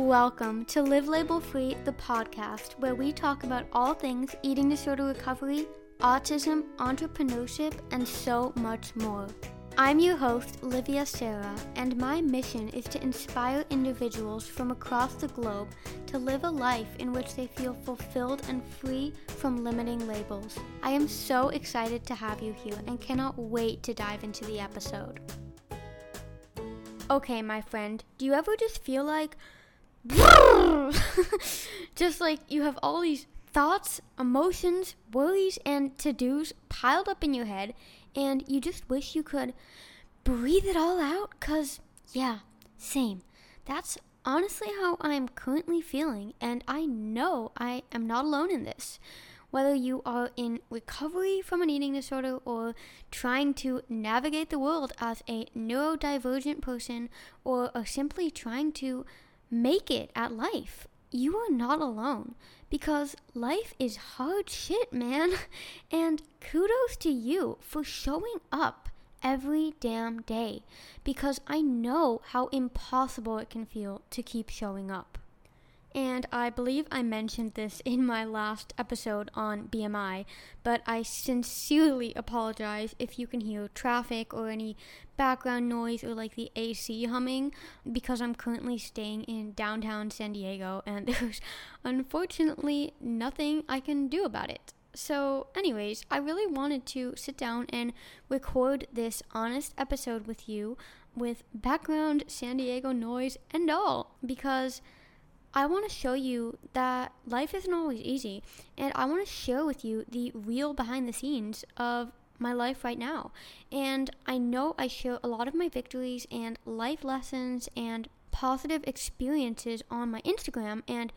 Welcome to Live Label Free, the podcast where we talk about all things eating disorder recovery, autism, entrepreneurship, and so much more. I'm your host, Livia Sarah, and my mission is to inspire individuals from across the globe to live a life in which they feel fulfilled and free from limiting labels. I am so excited to have you here and cannot wait to dive into the episode. Okay, my friend, do you ever just feel like just like you have all these thoughts, emotions, worries, and to dos piled up in your head, and you just wish you could breathe it all out? Because, yeah, same. That's honestly how I'm currently feeling, and I know I am not alone in this. Whether you are in recovery from an eating disorder or trying to navigate the world as a neurodivergent person or are simply trying to make it at life, you are not alone because life is hard shit, man. And kudos to you for showing up every damn day because I know how impossible it can feel to keep showing up. And I believe I mentioned this in my last episode on BMI, but I sincerely apologize if you can hear traffic or any background noise or like the AC humming because I'm currently staying in downtown San Diego and there's unfortunately nothing I can do about it. So, anyways, I really wanted to sit down and record this honest episode with you with background San Diego noise and all because I want to show you that life isn't always easy, and I want to share with you the real behind the scenes of my life right now. And I know I share a lot of my victories and life lessons and positive experiences on my Instagram and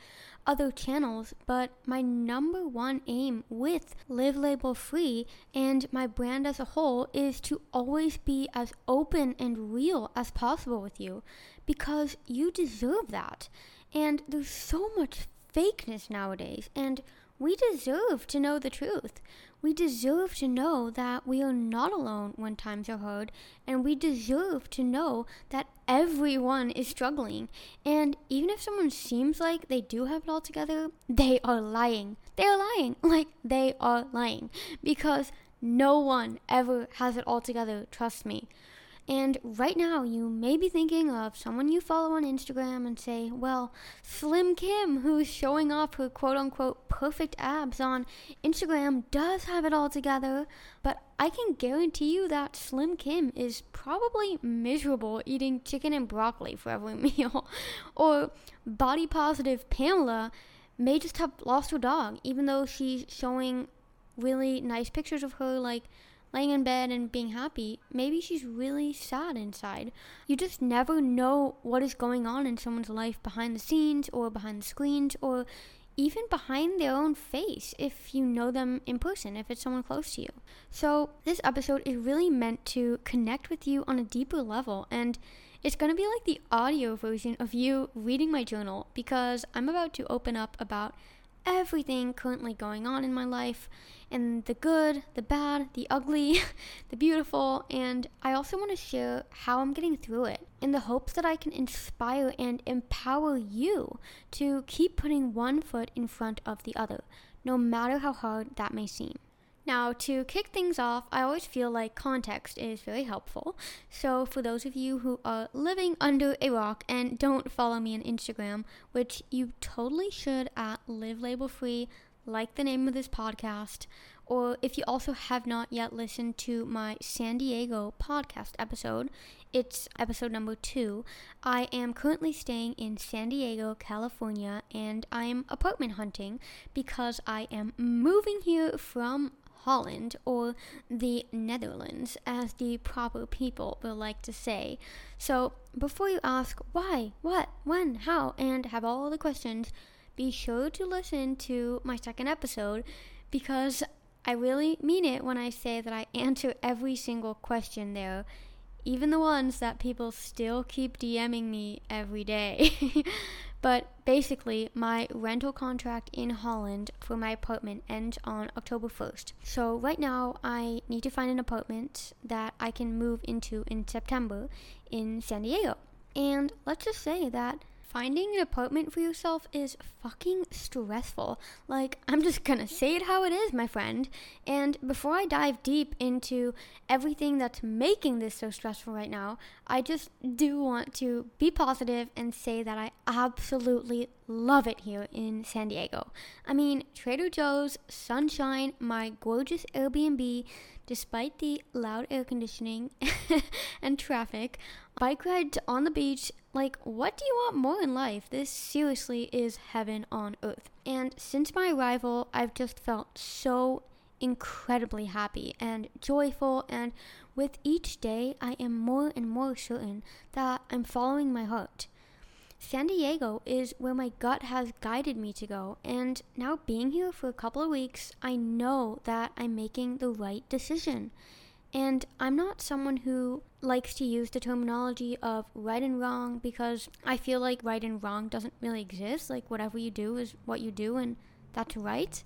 other channels, but my number one aim with Live Label Free and my brand as a whole is to always be as open and real as possible with you because you deserve that. And there's so much fakeness nowadays, and we deserve to know the truth. We deserve to know that we are not alone when times are hard, and we deserve to know that everyone is struggling. And even if someone seems like they do have it all together, they are lying. They are lying. Like, they are lying. Because no one ever has it all together, trust me. And right now, you may be thinking of someone you follow on Instagram and say, well, Slim Kim, who's showing off her quote unquote perfect abs on Instagram, does have it all together. But I can guarantee you that Slim Kim is probably miserable eating chicken and broccoli for every meal. or body positive Pamela may just have lost her dog, even though she's showing really nice pictures of her, like laying in bed and being happy, maybe she's really sad inside. You just never know what is going on in someone's life behind the scenes or behind the screens or even behind their own face if you know them in person, if it's someone close to you. So, this episode is really meant to connect with you on a deeper level and it's going to be like the audio version of you reading my journal because I'm about to open up about everything currently going on in my life and the good, the bad, the ugly, the beautiful, and I also want to share how I'm getting through it in the hopes that I can inspire and empower you to keep putting one foot in front of the other, no matter how hard that may seem. Now, to kick things off, I always feel like context is very helpful. So, for those of you who are living under a rock and don't follow me on Instagram, which you totally should at Live Label Free, like the name of this podcast, or if you also have not yet listened to my San Diego podcast episode, it's episode number two. I am currently staying in San Diego, California, and I am apartment hunting because I am moving here from Holland or the Netherlands, as the proper people will like to say. So, before you ask why, what, when, how, and have all the questions, be sure to listen to my second episode because I really mean it when I say that I answer every single question there, even the ones that people still keep DMing me every day. But basically, my rental contract in Holland for my apartment ends on October 1st. So, right now, I need to find an apartment that I can move into in September in San Diego. And let's just say that finding an apartment for yourself is fucking stressful. Like, I'm just gonna say it how it is, my friend. And before I dive deep into everything that's making this so stressful right now, I just do want to be positive and say that I absolutely love it here in San Diego. I mean, Trader Joe's, sunshine, my gorgeous Airbnb, despite the loud air conditioning and traffic, bike rides on the beach. Like, what do you want more in life? This seriously is heaven on earth. And since my arrival, I've just felt so incredibly happy and joyful. And with each day, I am more and more certain that I'm following my heart. San Diego is where my gut has guided me to go, and now being here for a couple of weeks, I know that I'm making the right decision. And I'm not someone who likes to use the terminology of right and wrong because I feel like right and wrong doesn't really exist. Like, whatever you do is what you do, and that's right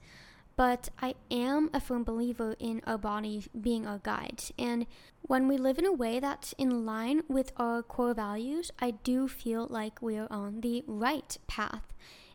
but I am a firm believer in our bodies being our guides. And when we live in a way that's in line with our core values, I do feel like we're on the right path.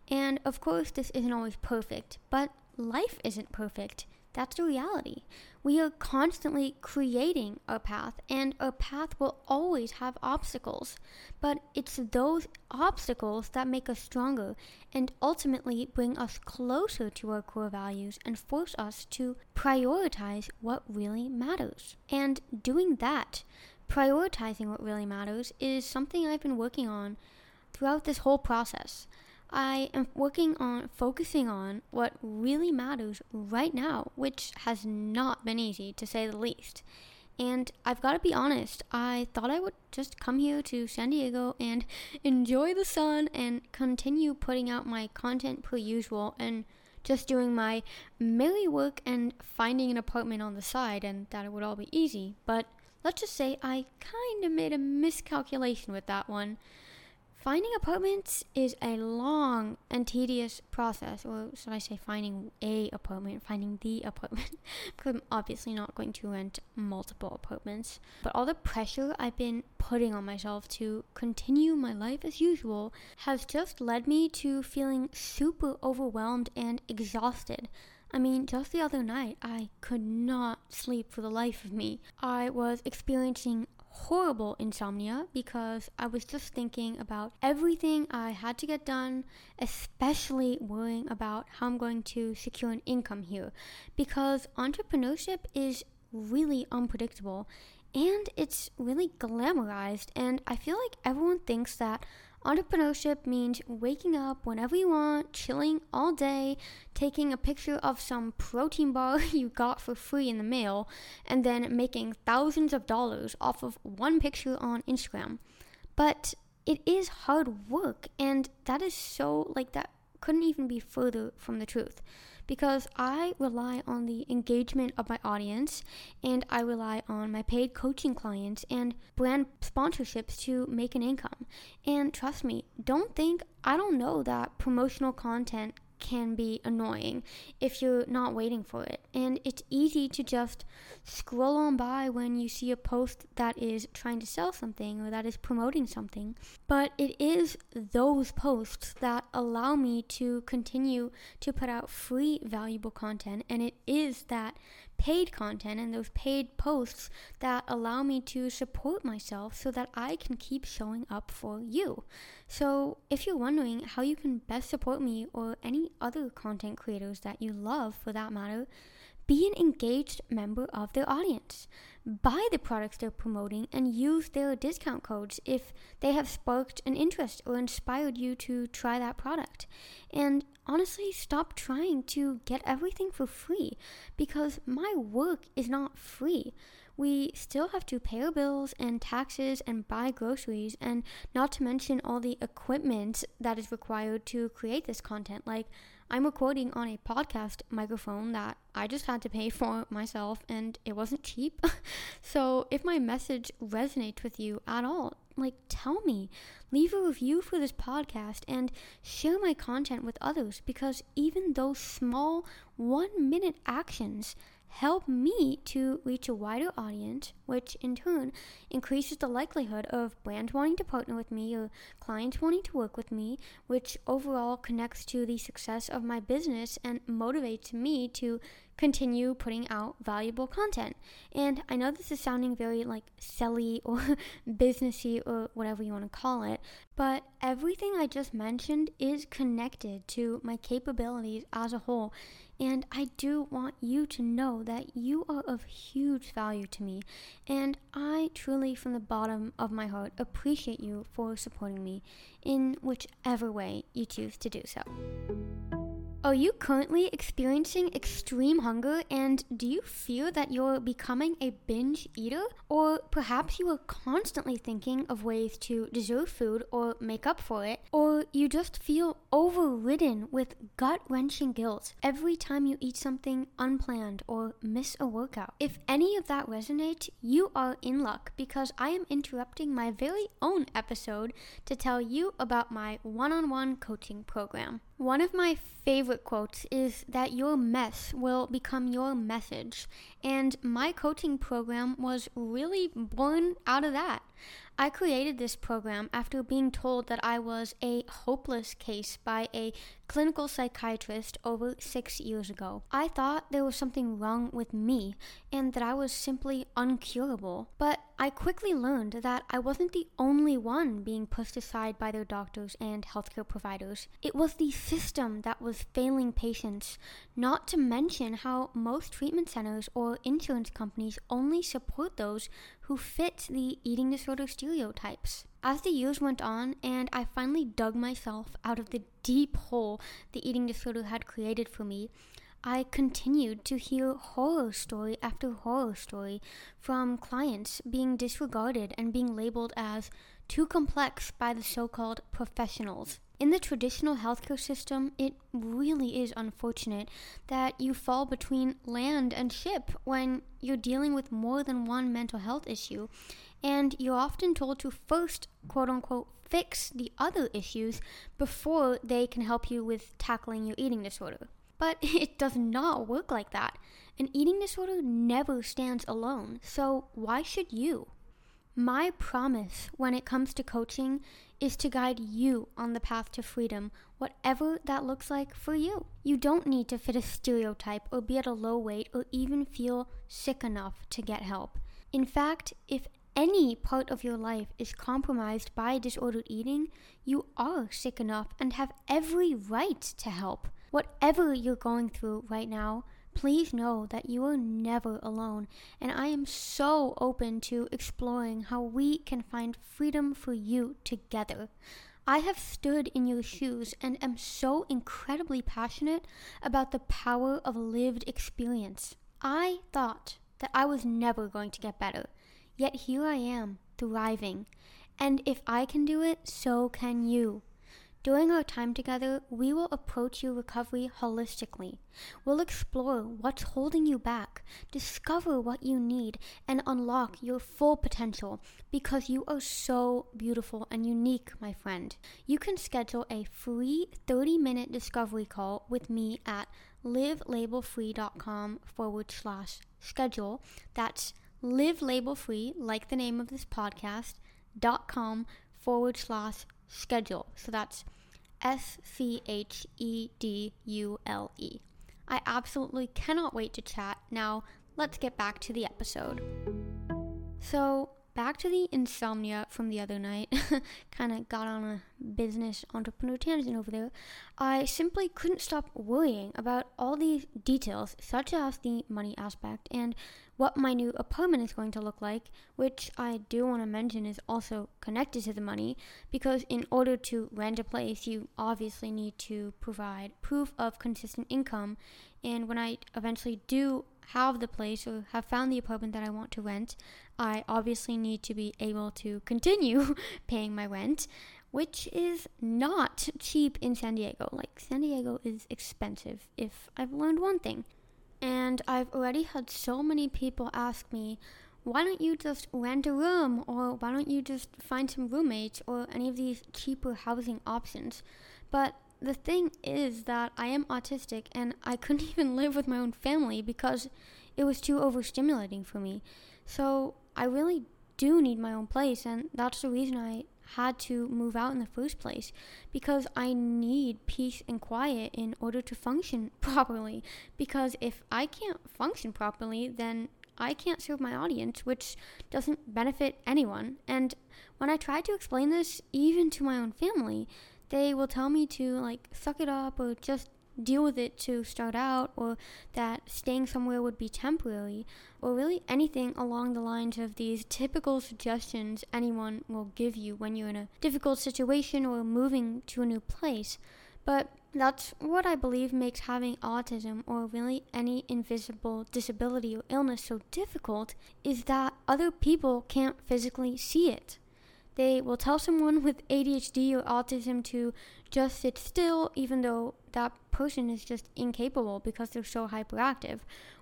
And of course, this isn't always perfect, but life isn't perfect. That's the reality. We are constantly creating a path, and a path will always have obstacles. But it's those obstacles that make us stronger and ultimately bring us closer to our core values and force us to prioritize what really matters. And doing that, prioritizing what really matters, is something I've been working on throughout this whole process. I am working on focusing on what really matters right now, which has not been easy to say the least. And I've got to be honest, I thought I would just come here to San Diego and enjoy the sun and continue putting out my content per usual and just doing my merry work and finding an apartment on the side, and that it would all be easy. But let's just say I kind of made a miscalculation with that one. Finding apartments is a long and tedious process, or should I say, finding a apartment, finding the apartment, because I'm obviously not going to rent multiple apartments. But all the pressure I've been putting on myself to continue my life as usual has just led me to feeling super overwhelmed and exhausted. I mean, just the other night, I could not sleep for the life of me. I was experiencing horrible insomnia because I was just thinking about everything I had to get done, especially worrying about how I'm going to secure an income here. Because entrepreneurship is really unpredictable and it's really glamorized and I feel like everyone thinks that Entrepreneurship means waking up whenever you want, chilling all day, taking a picture of some protein bar you got for free in the mail, and then making thousands of dollars off of one picture on Instagram. But it is hard work, and that is so, like, that couldn't even be further from the truth because I rely on the engagement of my audience and I rely on my paid coaching clients and brand sponsorships to make an income. And trust me, don't think I don't know that promotional content can be annoying if you're not waiting for it. And it's easy to just scroll on by when you see a post that is trying to sell something or that is promoting something. But it is those posts that allow me to continue to put out free, valuable content. And it is that paid content and those paid posts that allow me to support myself so that I can keep showing up for you. So, if you're wondering how you can best support me or any other content creators that you love for that matter, be an engaged member of their audience. Buy the products they're promoting and use their discount codes if they have sparked an interest or inspired you to try that product. And honestly, stop trying to get everything for free because my work is not free we still have to pay our bills and taxes and buy groceries, and not to mention all the equipment that is required to create this content. Like, I'm recording on a podcast microphone that I just had to pay for myself and it wasn't cheap. so if my message resonates with you at all, like tell me, leave a review for this podcast and share my content with others because even those small one minute actions help me to reach a wider audience, which in turn increases the likelihood of brands wanting to partner with me or clients wanting to work with me, which overall connects to the success of my business and motivates me to continue putting out valuable content. And I know this is sounding very like selly or businessy or whatever you want to call it, but everything I just mentioned is connected to my capabilities as a whole. And I do want you to know that you are of huge value to me. And I truly, from the bottom of my heart, appreciate you for supporting me in whichever way you choose to do so. Are you currently experiencing extreme hunger and do you feel that you're becoming a binge eater? Or perhaps you are constantly thinking of ways to deserve food or make up for it? Or you just feel overridden with gut wrenching guilt every time you eat something unplanned or miss a workout? If any of that resonates, you are in luck because I am interrupting my very own episode to tell you about my one on one coaching program. One of my favorite quotes is that your mess will become your message. And my coaching program was really born out of that. I created this program after being told that I was a hopeless case by a clinical psychiatrist over six years ago. I thought there was something wrong with me and that I was simply uncurable. But I quickly learned that I wasn't the only one being pushed aside by their doctors and healthcare providers. It was the system that was failing patients, not to mention how most treatment centers or insurance companies only support those who fit the eating disorder stereotypes. As the years went on, and I finally dug myself out of the deep hole the eating disorder had created for me, I continued to hear horror story after horror story from clients being disregarded and being labeled as too complex by the so called professionals. In the traditional healthcare system, it really is unfortunate that you fall between land and ship when you're dealing with more than one mental health issue. And you're often told to first, quote unquote, fix the other issues before they can help you with tackling your eating disorder. But it does not work like that. An eating disorder never stands alone, so why should you? My promise when it comes to coaching is to guide you on the path to freedom, whatever that looks like for you. You don't need to fit a stereotype or be at a low weight or even feel sick enough to get help. In fact, if any part of your life is compromised by disordered eating, you are sick enough and have every right to help. Whatever you're going through right now, Please know that you are never alone, and I am so open to exploring how we can find freedom for you together. I have stood in your shoes and am so incredibly passionate about the power of lived experience. I thought that I was never going to get better, yet here I am, thriving. And if I can do it, so can you. During our time together, we will approach your recovery holistically. We'll explore what's holding you back, discover what you need, and unlock your full potential because you are so beautiful and unique, my friend. You can schedule a free 30 minute discovery call with me at livelabelfree.com forward slash schedule. That's livelabelfree, like the name of this podcast, dot com forward slash schedule. So that's S C H E D U L E. I absolutely cannot wait to chat. Now, let's get back to the episode. So, back to the insomnia from the other night. kind of got on a business entrepreneur tangent over there. I simply couldn't stop worrying about all these details, such as the money aspect and what my new apartment is going to look like, which I do want to mention is also connected to the money because in order to rent a place, you obviously need to provide proof of consistent income. And when I eventually do have the place or have found the apartment that I want to rent, I obviously need to be able to continue paying my rent, which is not cheap in San Diego. Like, San Diego is expensive, if I've learned one thing. And I've already had so many people ask me, why don't you just rent a room or why don't you just find some roommates or any of these cheaper housing options? But the thing is that I am autistic and I couldn't even live with my own family because it was too overstimulating for me. So I really do need my own place, and that's the reason I had to move out in the first place because I need peace and quiet in order to function properly. Because if I can't function properly, then I can't serve my audience, which doesn't benefit anyone. And when I try to explain this, even to my own family, they will tell me to like suck it up or just deal with it to start out, or that staying somewhere would be temporary, or really anything along the lines of these typical suggestions anyone will give you when you're in a difficult situation or moving to a new place. But that's what I believe makes having autism or really any invisible disability or illness so difficult is that other people can't physically see it. They will tell someone with ADHD or autism to just sit still, even though that person is just incapable because they're so hyperactive.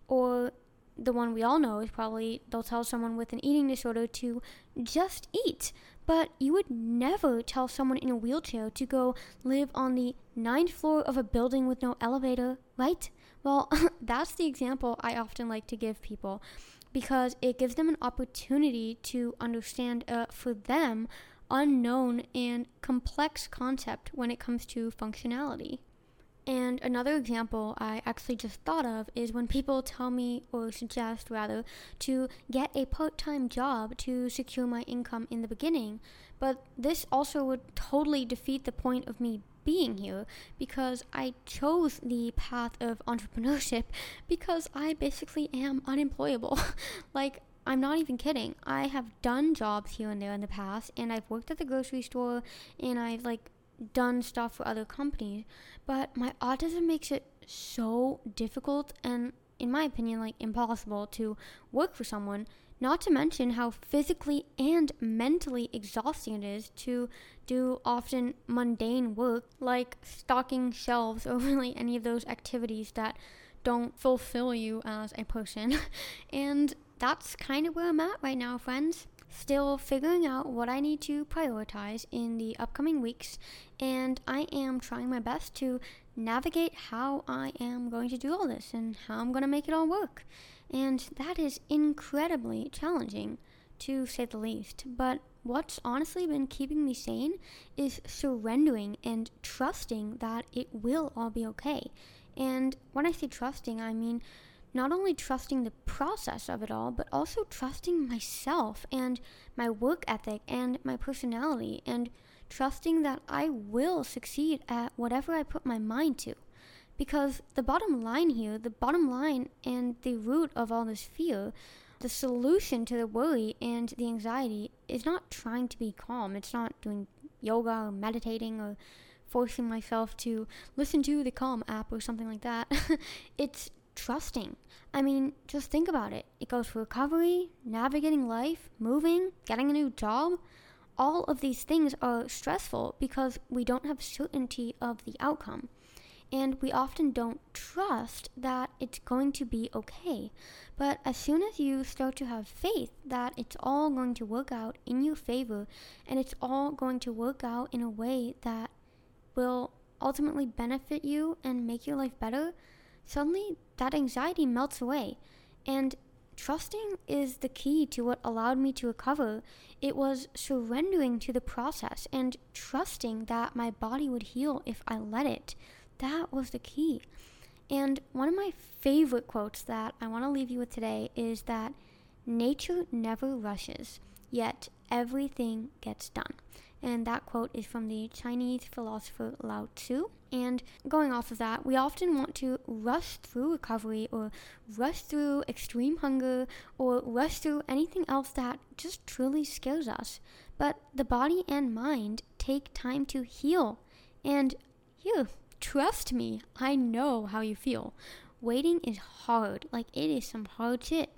Or the one we all know is probably they'll tell someone with an eating disorder to just eat. But you would never tell someone in a wheelchair to go live on the ninth floor of a building with no elevator, right? Well, that's the example I often like to give people because it gives them an opportunity to understand, uh, for them, unknown and complex concept when it comes to functionality. And another example I actually just thought of is when people tell me, or suggest rather, to get a part time job to secure my income in the beginning. But this also would totally defeat the point of me being here because I chose the path of entrepreneurship because I basically am unemployable. like, I'm not even kidding. I have done jobs here and there in the past, and I've worked at the grocery store, and I've like done stuff for other companies, but my autism makes it so difficult and, in my opinion, like impossible to work for someone. Not to mention how physically and mentally exhausting it is to do often mundane work like stocking shelves or really any of those activities that don't fulfill you as a person. and that's kind of where I'm at right now, friends still figuring out what I need to prioritize in the upcoming weeks, and I am trying my best to navigate how I am going to do all this and how I'm going to make it all work. And that is incredibly challenging, to say the least. But what's honestly been keeping me sane is surrendering and trusting that it will all be okay. And when I say trusting, I mean not only trusting the process of it all, but also trusting myself and my work ethic and my personality, and trusting that I will succeed at whatever I put my mind to. Because the bottom line here, the bottom line and the root of all this fear, the solution to the worry and the anxiety is not trying to be calm. It's not doing yoga or meditating or forcing myself to listen to the Calm app or something like that. it's trusting. I mean, just think about it. It goes for recovery, navigating life, moving, getting a new job. All of these things are stressful because we don't have certainty of the outcome. And we often don't trust that it's going to be okay. But as soon as you start to have faith that it's all going to work out in your favor and it's all going to work out in a way that will ultimately benefit you and make your life better, suddenly that anxiety melts away. And trusting is the key to what allowed me to recover. It was surrendering to the process and trusting that my body would heal if I let it. That was the key. And one of my favorite quotes that I want to leave you with today is that nature never rushes, yet everything gets done. And that quote is from the Chinese philosopher Lao Tzu. And going off of that, we often want to rush through recovery or rush through extreme hunger or rush through anything else that just truly scares us. But the body and mind take time to heal. And you, trust me, I know how you feel. Waiting is hard, like it is some hard shit.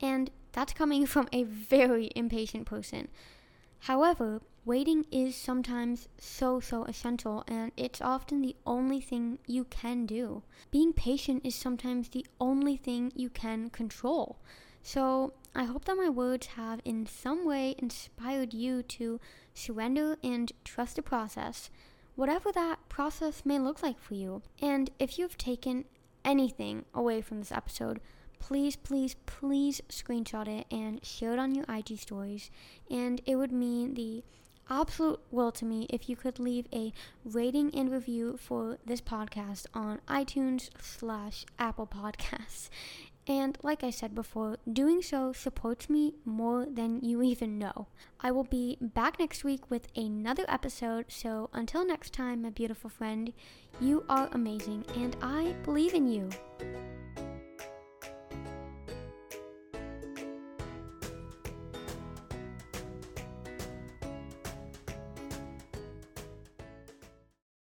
And that's coming from a very impatient person. However, waiting is sometimes so, so essential, and it's often the only thing you can do. Being patient is sometimes the only thing you can control. So, I hope that my words have in some way inspired you to surrender and trust the process, whatever that process may look like for you. And if you've taken anything away from this episode, please, please, please screenshot it and share it on your IG stories. And it would mean the absolute will to me if you could leave a rating and review for this podcast on iTunes slash Apple Podcasts. And like I said before, doing so supports me more than you even know. I will be back next week with another episode, so until next time, my beautiful friend, you are amazing and I believe in you.